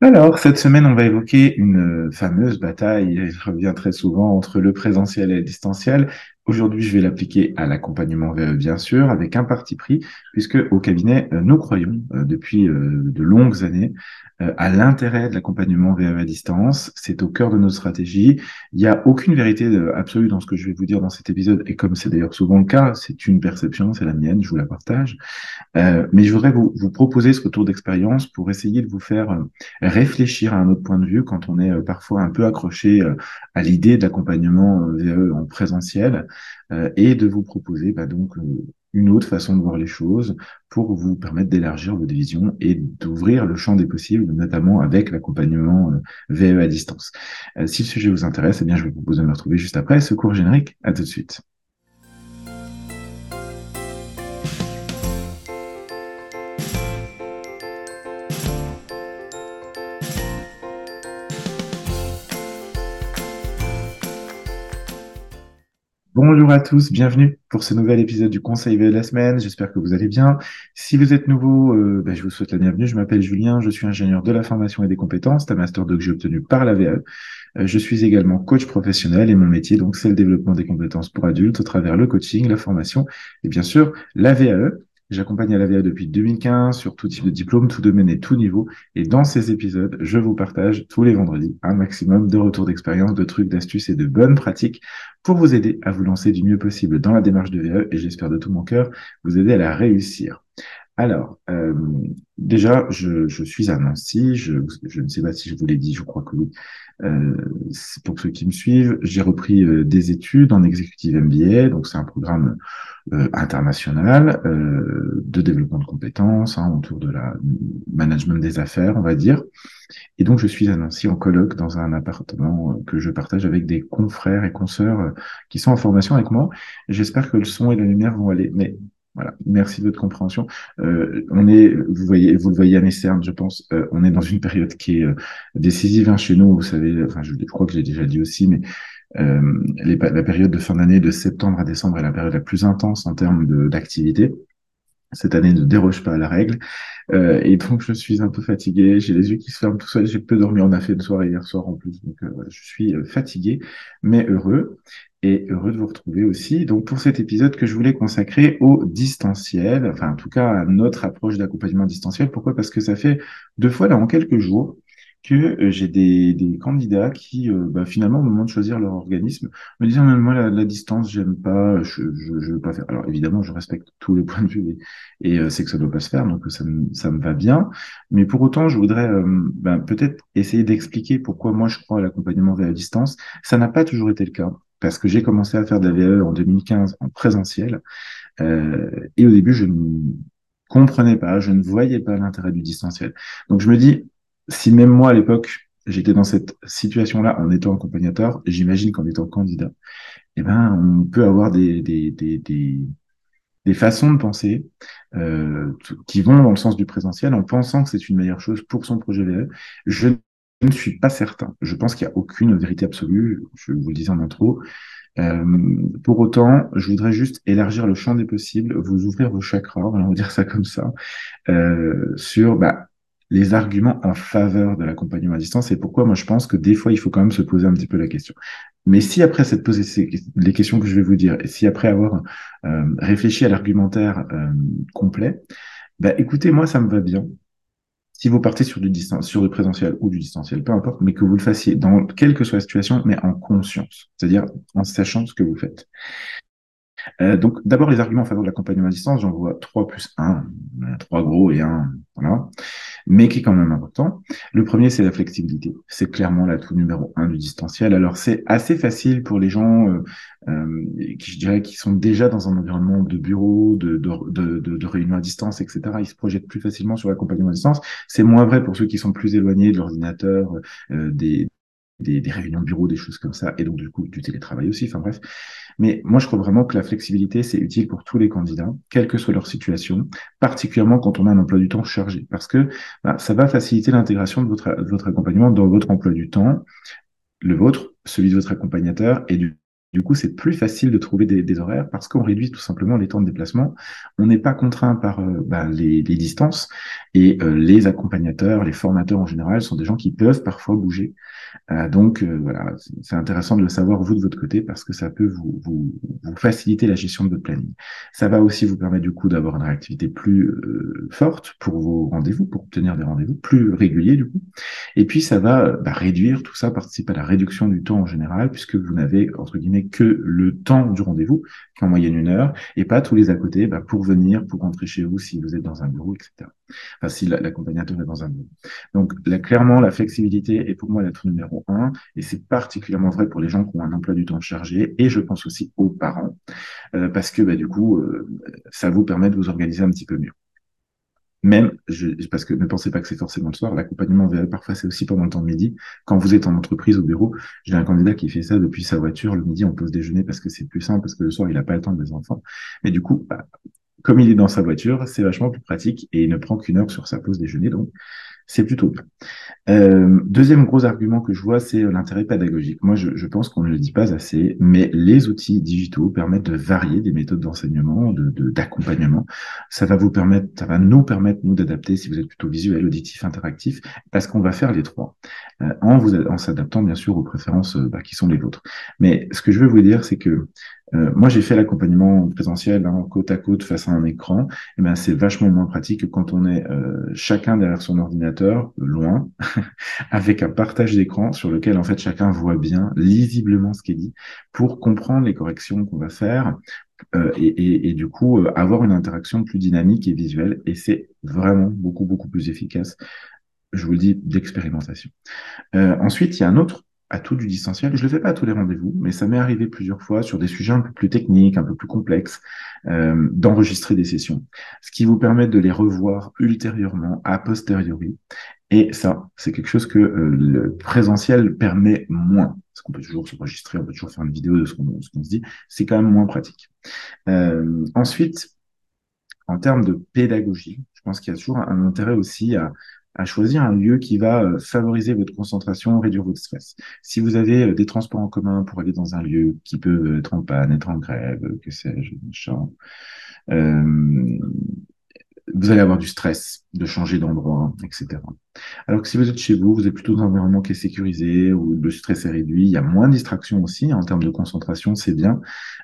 Alors, cette semaine, on va évoquer une fameuse bataille, elle revient très souvent entre le présentiel et le distanciel. Aujourd'hui, je vais l'appliquer à l'accompagnement VE, bien sûr, avec un parti pris, puisque au cabinet, euh, nous croyons euh, depuis de longues années à l'intérêt de l'accompagnement VE à distance. C'est au cœur de notre stratégie. Il n'y a aucune vérité absolue dans ce que je vais vous dire dans cet épisode, et comme c'est d'ailleurs souvent le cas, c'est une perception, c'est la mienne, je vous la partage. mais je voudrais vous, vous proposer ce retour d'expérience pour essayer de vous faire réfléchir à un autre point de vue quand on est euh, parfois un peu accroché euh, à l'idée d'accompagnement euh, en présentiel et de vous proposer bah, donc une autre façon de voir les choses pour vous permettre d'élargir votre vision et d'ouvrir le champ des possibles, notamment avec l'accompagnement VE à distance. si le sujet vous intéresse, eh bien, je vous propose de me retrouver juste après ce cours générique. À tout de suite. Bonjour à tous, bienvenue pour ce nouvel épisode du Conseil VE de la semaine. J'espère que vous allez bien. Si vous êtes nouveau, euh, ben, je vous souhaite la bienvenue. Je m'appelle Julien, je suis ingénieur de la formation et des compétences, c'est un master que j'ai obtenu par la VE. Euh, je suis également coach professionnel et mon métier, donc, c'est le développement des compétences pour adultes au travers le coaching, la formation et bien sûr la VAE. J'accompagne à la VA depuis 2015 sur tout type de diplôme, tout domaine et tout niveau. Et dans ces épisodes, je vous partage tous les vendredis un maximum de retours d'expérience, de trucs, d'astuces et de bonnes pratiques pour vous aider à vous lancer du mieux possible dans la démarche de VA et j'espère de tout mon cœur vous aider à la réussir. Alors, euh, déjà, je, suis à Nancy. Je, ne sais pas si je vous l'ai dit, je crois que oui. Euh, pour ceux qui me suivent, j'ai repris euh, des études en exécutive MBA. Donc, c'est un programme international de développement de compétences hein, autour de la management des affaires, on va dire. Et donc, je suis à Nancy en colloque dans un appartement que je partage avec des confrères et consoeurs qui sont en formation avec moi. J'espère que le son et la lumière vont aller. Mais voilà, merci de votre compréhension. Euh, on est, vous voyez, vous le voyez à mes cernes, je pense, euh, on est dans une période qui est euh, décisive hein, chez nous. Vous savez, enfin, je, crois que j'ai déjà dit aussi, mais la période de fin d'année, de septembre à décembre, est la période la plus intense en termes d'activité. Cette année ne déroge pas à la règle. et donc, je suis un peu fatigué. J'ai les yeux qui se ferment tout seul. J'ai peu dormi. On a fait une soirée hier soir en plus. Donc, je suis fatigué, mais heureux et heureux de vous retrouver aussi. Donc pour cet épisode que je voulais consacrer au distanciel, enfin en tout cas à notre approche d'accompagnement distanciel. Pourquoi? Parce que ça fait deux fois là en quelques jours que euh, j'ai des, des, candidats qui euh, bah, finalement au moment de choisir leur organisme me disent ah, moi la, la distance j'aime pas je, je, je veux pas faire alors évidemment je respecte tous les points de vue et, euh, c'est que ça doit pas se faire donc ça me, ça me va bien mais pour autant je voudrais bah, peut-être essayer d'expliquer pourquoi moi je crois à l'accompagnement vers la distance ça n'a pas toujours été le cas parce que j'ai commencé à faire de la VE en 2015 en présentiel. Euh, et au début, je ne comprenais pas, je ne voyais pas l'intérêt du distanciel. Donc je me dis, si même moi à l'époque, j'étais dans cette situation-là en étant accompagnateur, j'imagine qu'en étant candidat, eh ben, on peut avoir des, des, des, des, des façons de penser euh, qui vont dans le sens du présentiel en pensant que c'est une meilleure chose pour son projet VE. Je ne suis pas certain. Je pense qu'il n'y a aucune vérité absolue, je vous le disais en intro. Euh, pour autant, je voudrais juste élargir le champ des possibles, vous ouvrir vos chakras, on va dire ça comme ça, euh, sur bah, les arguments en faveur de l'accompagnement à distance et pourquoi moi je pense que des fois il faut quand même se poser un petit peu la question. Mais si après cette poser les questions que je vais vous dire et si après avoir euh, réfléchi à l'argumentaire euh, complet, bah écoutez moi ça me va bien si vous partez sur du distance, sur du présentiel ou du distanciel, peu importe, mais que vous le fassiez dans quelle que soit la situation, mais en conscience, c'est-à-dire en sachant ce que vous faites. Euh, donc, d'abord, les arguments en faveur de l'accompagnement à distance, j'en vois trois plus un, trois gros et un, voilà mais qui est quand même important. Le premier, c'est la flexibilité. C'est clairement l'atout numéro un du distanciel. Alors, c'est assez facile pour les gens euh, euh, qui, je dirais, qui sont déjà dans un environnement de bureau, de, de, de, de, réunion à distance, etc. Ils se projettent plus facilement sur l'accompagnement à distance. C'est moins vrai pour ceux qui sont plus éloignés de l'ordinateur, euh, des, des, des, réunions de bureau, des choses comme ça, et donc du coup du télétravail aussi, enfin bref. Mais moi je crois vraiment que la flexibilité, c'est utile pour tous les candidats, quelle que soit leur situation, particulièrement quand on a un emploi du temps chargé, parce que bah, ça va faciliter l'intégration de votre, de votre accompagnement dans votre emploi du temps, le vôtre, celui de votre accompagnateur, et du coup, c'est plus facile de trouver des, horaires parce qu'on réduit tout simplement les temps de déplacement. On n'est pas contraint par euh, bah, les, distances et euh, les accompagnateurs, les formateurs en général sont des gens qui peuvent parfois bouger. Euh, donc voilà, c'est intéressant de le savoir vous de votre côté parce que ça peut vous, vous, vous, faciliter la gestion de votre planning. Ça va aussi vous permettre du coup d'avoir une réactivité plus forte pour vos rendez-vous, pour obtenir des rendez-vous plus réguliers du coup. Et puis ça va bah, réduire tout ça, participe à la réduction du temps en général puisque vous n'avez entre guillemets que le temps du rendez-vous, qui est en moyenne une heure, et pas tous les à côté bah, pour venir, pour rentrer chez vous si vous êtes dans un bureau, etc. Enfin, si l'accompagnateur est dans un bureau. Donc, là, clairement, la flexibilité est pour moi l'être numéro un, et c'est particulièrement vrai pour les gens qui ont un emploi du temps chargé, et je pense aussi aux parents, euh, parce que bah, du coup, euh, ça vous permet de vous organiser un petit peu mieux même, je, parce que ne pensez pas que c'est forcément le soir, l'accompagnement parfois c'est aussi pendant le temps de midi. Quand vous êtes en entreprise au bureau, j'ai un candidat qui fait ça depuis sa voiture, le midi on pose déjeuner parce que c'est plus simple, parce que le soir il n'a pas le temps des enfants. Mais du coup, bah, comme il est dans sa voiture, c'est vachement plus pratique et il ne prend qu'une heure sur sa pause déjeuner, donc c'est plutôt bien. Euh, deuxième gros argument que je vois, c'est l'intérêt pédagogique. Moi, je, pense qu'on ne le dit pas assez, mais les outils digitaux permettent de varier des méthodes d'enseignement, de d'accompagnement. ça va vous permettre, ça va nous permettre nous d'adapter si vous êtes plutôt visuel, auditif, interactif, parce qu'on va faire les trois euh, en vous en s'adaptant bien sûr aux préférences euh, bah, qui sont les vôtres. Mais ce que je veux vous dire, c'est que euh, moi, j'ai fait l'accompagnement présentiel hein, côte à côte face à un écran. Et eh ben, c'est vachement moins pratique que quand on est euh, chacun derrière son ordinateur, loin, avec un partage d'écran sur lequel en fait chacun voit bien, lisiblement ce qui est dit, pour comprendre les corrections qu'on va faire. Euh, et, et, et, du coup avoir une interaction plus dynamique et visuelle et c'est vraiment beaucoup beaucoup plus efficace je vous le dis d'expérimentation ensuite il y a un autre à tout du distanciel. Je le fais pas à tous les rendez-vous, mais ça m'est arrivé plusieurs fois sur des sujets un peu plus techniques, un peu plus complexes, euh, d'enregistrer des sessions, ce qui vous permet de les revoir ultérieurement, a posteriori. Et ça, c'est quelque chose que euh, le présentiel permet moins. Parce qu'on peut toujours s'enregistrer, on peut toujours faire une vidéo de ce qu'on se dit. C'est quand même moins pratique. Euh, ensuite, en termes de pédagogie, je pense qu'il y a toujours un intérêt aussi à, à choisir un lieu qui va euh, favoriser votre concentration, réduire votre stress. Si vous avez euh, des transports en commun pour aller dans un lieu qui peut être en panne, être en grève, que sais-je, machin, euh, vous allez avoir du stress de changer d'endroit, etc. Alors que si vous êtes chez vous, vous êtes plutôt dans un environnement qui est sécurisé, où le stress est réduit, il y a moins de distractions aussi, en termes de concentration, c'est bien.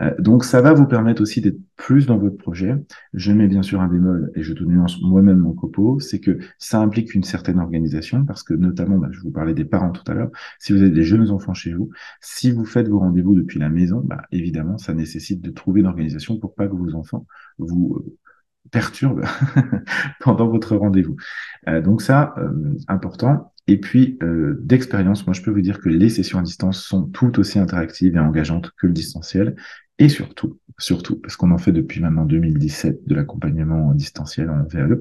Euh, donc ça va vous permettre aussi d'être plus dans votre projet. Je mets bien sûr un bémol, et je te nuance moi-même mon propos, c'est que ça implique une certaine organisation, parce que notamment, bah, je vous parlais des parents tout à l'heure, si vous avez des jeunes enfants chez vous, si vous faites vos rendez-vous depuis la maison, bah, évidemment, ça nécessite de trouver une organisation pour pas que vos enfants vous euh, perturbe pendant votre rendez-vous. Euh, donc ça, euh, important. Et puis, euh, d'expérience, moi, je peux vous dire que les sessions à distance sont tout aussi interactives et engageantes que le distanciel. Et surtout, surtout, parce qu'on en fait depuis maintenant 2017 de l'accompagnement distanciel en VAE,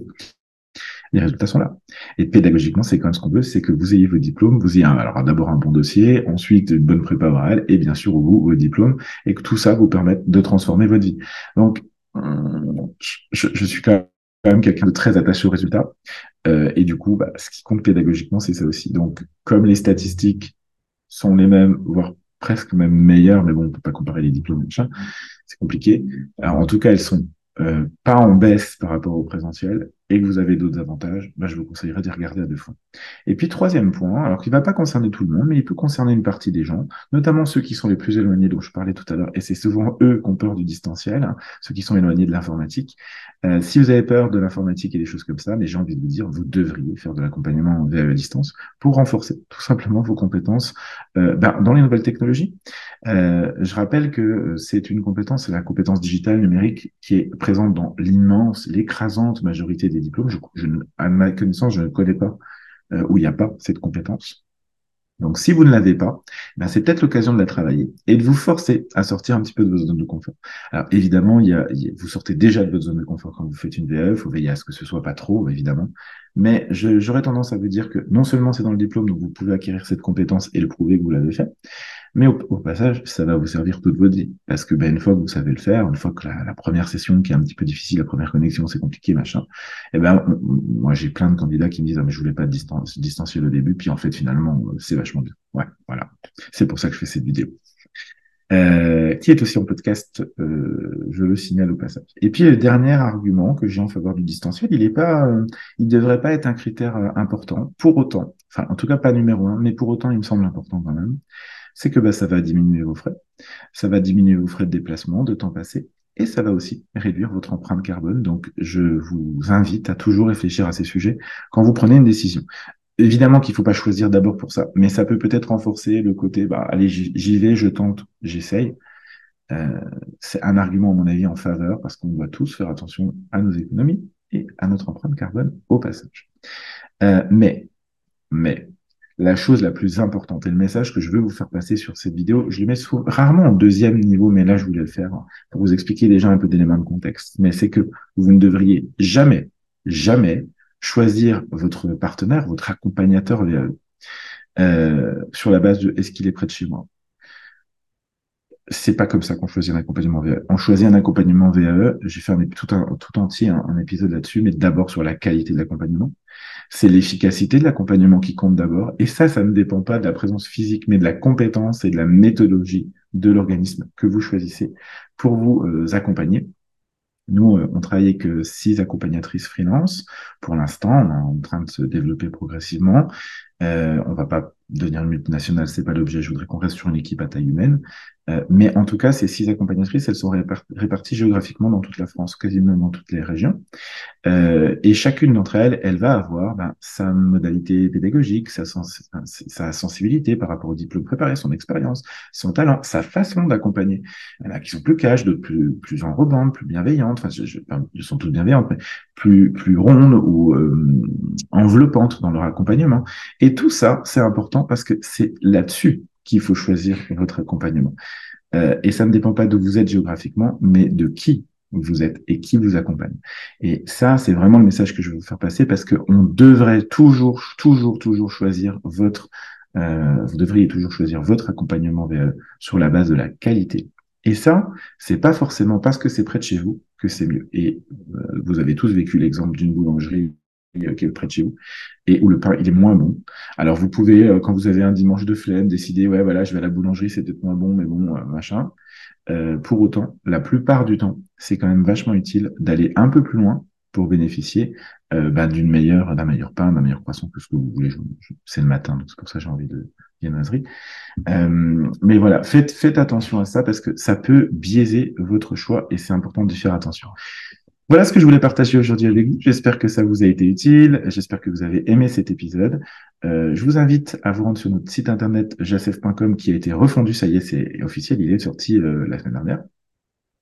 les résultats sont là. Et pédagogiquement, c'est quand même ce qu'on veut, c'est que vous ayez vos diplômes, vous ayez alors d'abord un bon dossier, ensuite une bonne prépa orale, et bien sûr vous, vos diplômes, et que tout ça vous permette de transformer votre vie. Donc, je, suis quand même quelqu'un de très attaché aux résultats. Euh, et du coup, bah, ce qui compte pédagogiquement, c'est ça aussi. Donc, comme les statistiques sont les mêmes, voire presque même meilleures, mais bon, on peut pas comparer les diplômes, c'est compliqué. Alors, en tout cas, elles sont euh, pas en baisse par rapport au présentiel et que vous avez d'autres avantages, bah, je vous conseillerais d'y regarder à deux fois. Et puis troisième point, alors qui va pas concerner tout le monde, mais il peut concerner une partie des gens, notamment ceux qui sont les plus éloignés dont je parlais tout à l'heure, et c'est souvent eux qui ont peur du distanciel, hein, ceux qui sont éloignés de l'informatique. Euh, si vous avez peur de l'informatique et des choses comme ça, mais j'ai envie de vous dire, vous devriez faire de l'accompagnement la distance pour renforcer tout simplement vos compétences euh, ben, dans les nouvelles technologies. Euh, je rappelle que c'est une compétence, c'est la compétence digitale numérique qui est présente dans l'immense, l'écrasante majorité des diplômes. Je, à ma connaissance, je ne connais pas euh, où il n'y a pas cette compétence. Donc, si vous ne l'avez pas, ben, c'est peut-être l'occasion de la travailler et de vous forcer à sortir un petit peu de votre zone de confort? Alors, évidemment, il y a, vous sortez déjà de votre zone de confort quand vous faites une VE. Il faut veiller à ce que ce soit pas trop, évidemment. Mais j'aurais tendance à vous dire que non seulement c'est dans le diplôme, donc vous pouvez acquérir cette compétence et le prouver que vous l'avez fait, mais au, passage, ça va vous servir toute votre vie. Parce que ben, une fois que vous savez le faire, une fois que la, première session qui est un petit peu difficile, la première connexion, c'est compliqué, machin, et eh ben, moi, j'ai plein de candidats qui me disent, ah, mais je voulais pas distance, distancier le début, puis en fait, finalement, c'est vachement bien. Ouais, voilà. C'est pour ça que je fais cette vidéo. euh, qui est aussi en podcast, euh, je le signale au passage. Et puis le dernier argument que j'ai en faveur du distanciel, il est pas, euh, il devrait pas être un critère euh, important. Pour autant, enfin en tout cas pas numéro un, mais pour autant il me semble important quand même, c'est que bah, ça va diminuer vos frais, ça va diminuer vos frais de déplacement, de temps passé, et ça va aussi réduire votre empreinte carbone. Donc je vous invite à toujours réfléchir à ces sujets quand vous prenez une décision. Évidemment qu'il faut pas choisir d'abord pour ça, mais ça peut peut-être renforcer le côté, bah, allez, j'y vais, je tente, j'essaye. Euh, c'est un argument, à mon avis, en faveur, parce qu'on doit tous faire attention à nos économies et à notre empreinte carbone au passage. Euh, mais, mais, la chose la plus importante et le message que je veux vous faire passer sur cette vidéo, je le mets rarement en deuxième niveau, mais là, je voulais le faire pour vous expliquer déjà un peu d'éléments de contexte. Mais c'est que vous ne devriez jamais, jamais choisir votre partenaire, votre accompagnateur VAE, euh, sur la base de est-ce qu'il est près de chez moi. C'est pas comme ça qu'on choisit un accompagnement VAE. On choisit un accompagnement VAE. J'ai fait un, tout, un, tout entier un, épisode là-dessus, mais d'abord sur la qualité de l'accompagnement. C'est l'efficacité de l'accompagnement qui compte d'abord. Et ça, ça ne dépend pas de la présence physique, mais de la compétence et de la méthodologie de l'organisme que vous choisissez pour vous euh, accompagner. Nous, euh, on travaille avec euh, six accompagnatrices freelance. Pour l'instant, on est en train de se développer progressivement. Euh, on va pas devenir une multinationale, c'est pas l'objet. Je voudrais qu'on reste sur une équipe à taille humaine. Euh, mais en tout cas, ces six accompagnatrices, elles sont réparties géographiquement dans toute la France, quasiment dans toutes les régions. Euh, et chacune d'entre elles, elle va avoir ben, sa modalité pédagogique, sa, sensibilité par rapport au diplôme préparé, son expérience, son talent, sa façon d'accompagner. Il en a qui sont plus cash, de plus, plus enrobantes, plus bienveillantes. Enfin, elles sont toutes bienveillantes, mais plus, plus rondes ou euh, enveloppantes dans leur accompagnement. Et tout ça, c'est important parce que c'est là-dessus qu'il faut choisir votre accompagnement. Euh, et ça ne dépend pas d'où vous êtes géographiquement, mais de qui vous êtes et qui vous accompagne. Et ça, c'est vraiment le message que je veux vous faire passer parce qu'on devrait toujours, toujours, toujours choisir votre, euh, vous devriez toujours choisir votre accompagnement sur la base de la qualité. Et ça, c'est pas forcément parce que c'est près de chez vous que c'est mieux. Et euh, vous avez tous vécu l'exemple d'une boulangerie qui est près de chez vous et où le pain il est moins bon. Alors vous pouvez euh, quand vous avez un dimanche de flemme décider ouais voilà je vais à la boulangerie c'est peut-être moins bon mais bon euh, machin. Euh, pour autant la plupart du temps c'est quand même vachement utile d'aller un peu plus loin pour bénéficier bah, d'une meilleure d'un meilleur pain d'un meilleur poisson que ce que vous voulez. C'est le matin donc c'est pour ça que j'ai envie de viennoiserie. Mais voilà faites faites attention à ça parce que ça peut biaiser votre choix et c'est important de faire attention. Voilà ce que je voulais partager aujourd'hui avec vous. J'espère que ça vous a été utile. J'espère que vous avez aimé cet épisode. Euh, je vous invite à vous rendre sur notre site internet jacef.com qui a été refondu. Ça y est, c'est officiel. Il est sorti euh, la semaine dernière.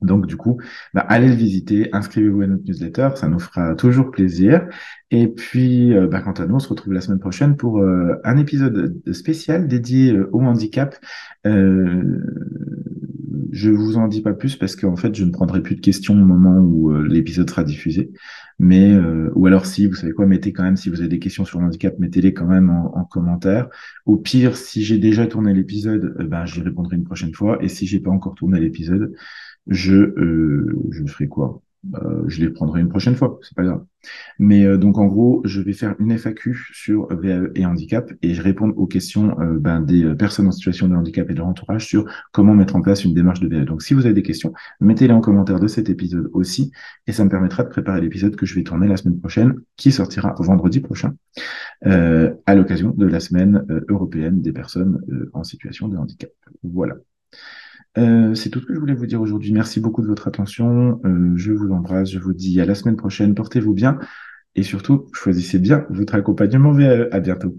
Donc du coup, bah, allez le visiter, inscrivez-vous à notre newsletter, ça nous fera toujours plaisir. Et puis, euh, bah, quant à nous, on se retrouve la semaine prochaine pour un épisode spécial dédié au handicap. Je vous en dis pas plus parce qu'en fait, je ne prendrai plus de questions au moment où l'épisode sera diffusé. Mais ou alors si vous savez quoi, mettez quand même si vous avez des questions sur le handicap, mettez-les quand même en, en, commentaire. Au pire, si j'ai déjà tourné l'épisode, ben j'y répondrai une prochaine fois. Et si j'ai pas encore tourné l'épisode, je, euh, je ferai quoi? Euh, Je les prendrai une prochaine fois, c'est pas grave. Mais euh, donc en gros, je vais faire une FAQ sur VAE et handicap et je réponds aux questions euh, ben, des personnes en situation de handicap et de leur entourage sur comment mettre en place une démarche de VAE. Donc si vous avez des questions, mettez-les en commentaire de cet épisode aussi et ça me permettra de préparer l'épisode que je vais tourner la semaine prochaine, qui sortira vendredi prochain, à l'occasion de la semaine européenne des personnes en situation de handicap. Voilà. Euh, c'est tout ce que je voulais vous dire aujourd'hui. Merci beaucoup de votre attention. Euh, je vous embrasse. Je vous dis à la semaine prochaine. Portez-vous bien et surtout, choisissez bien votre accompagnement VAE. À bientôt.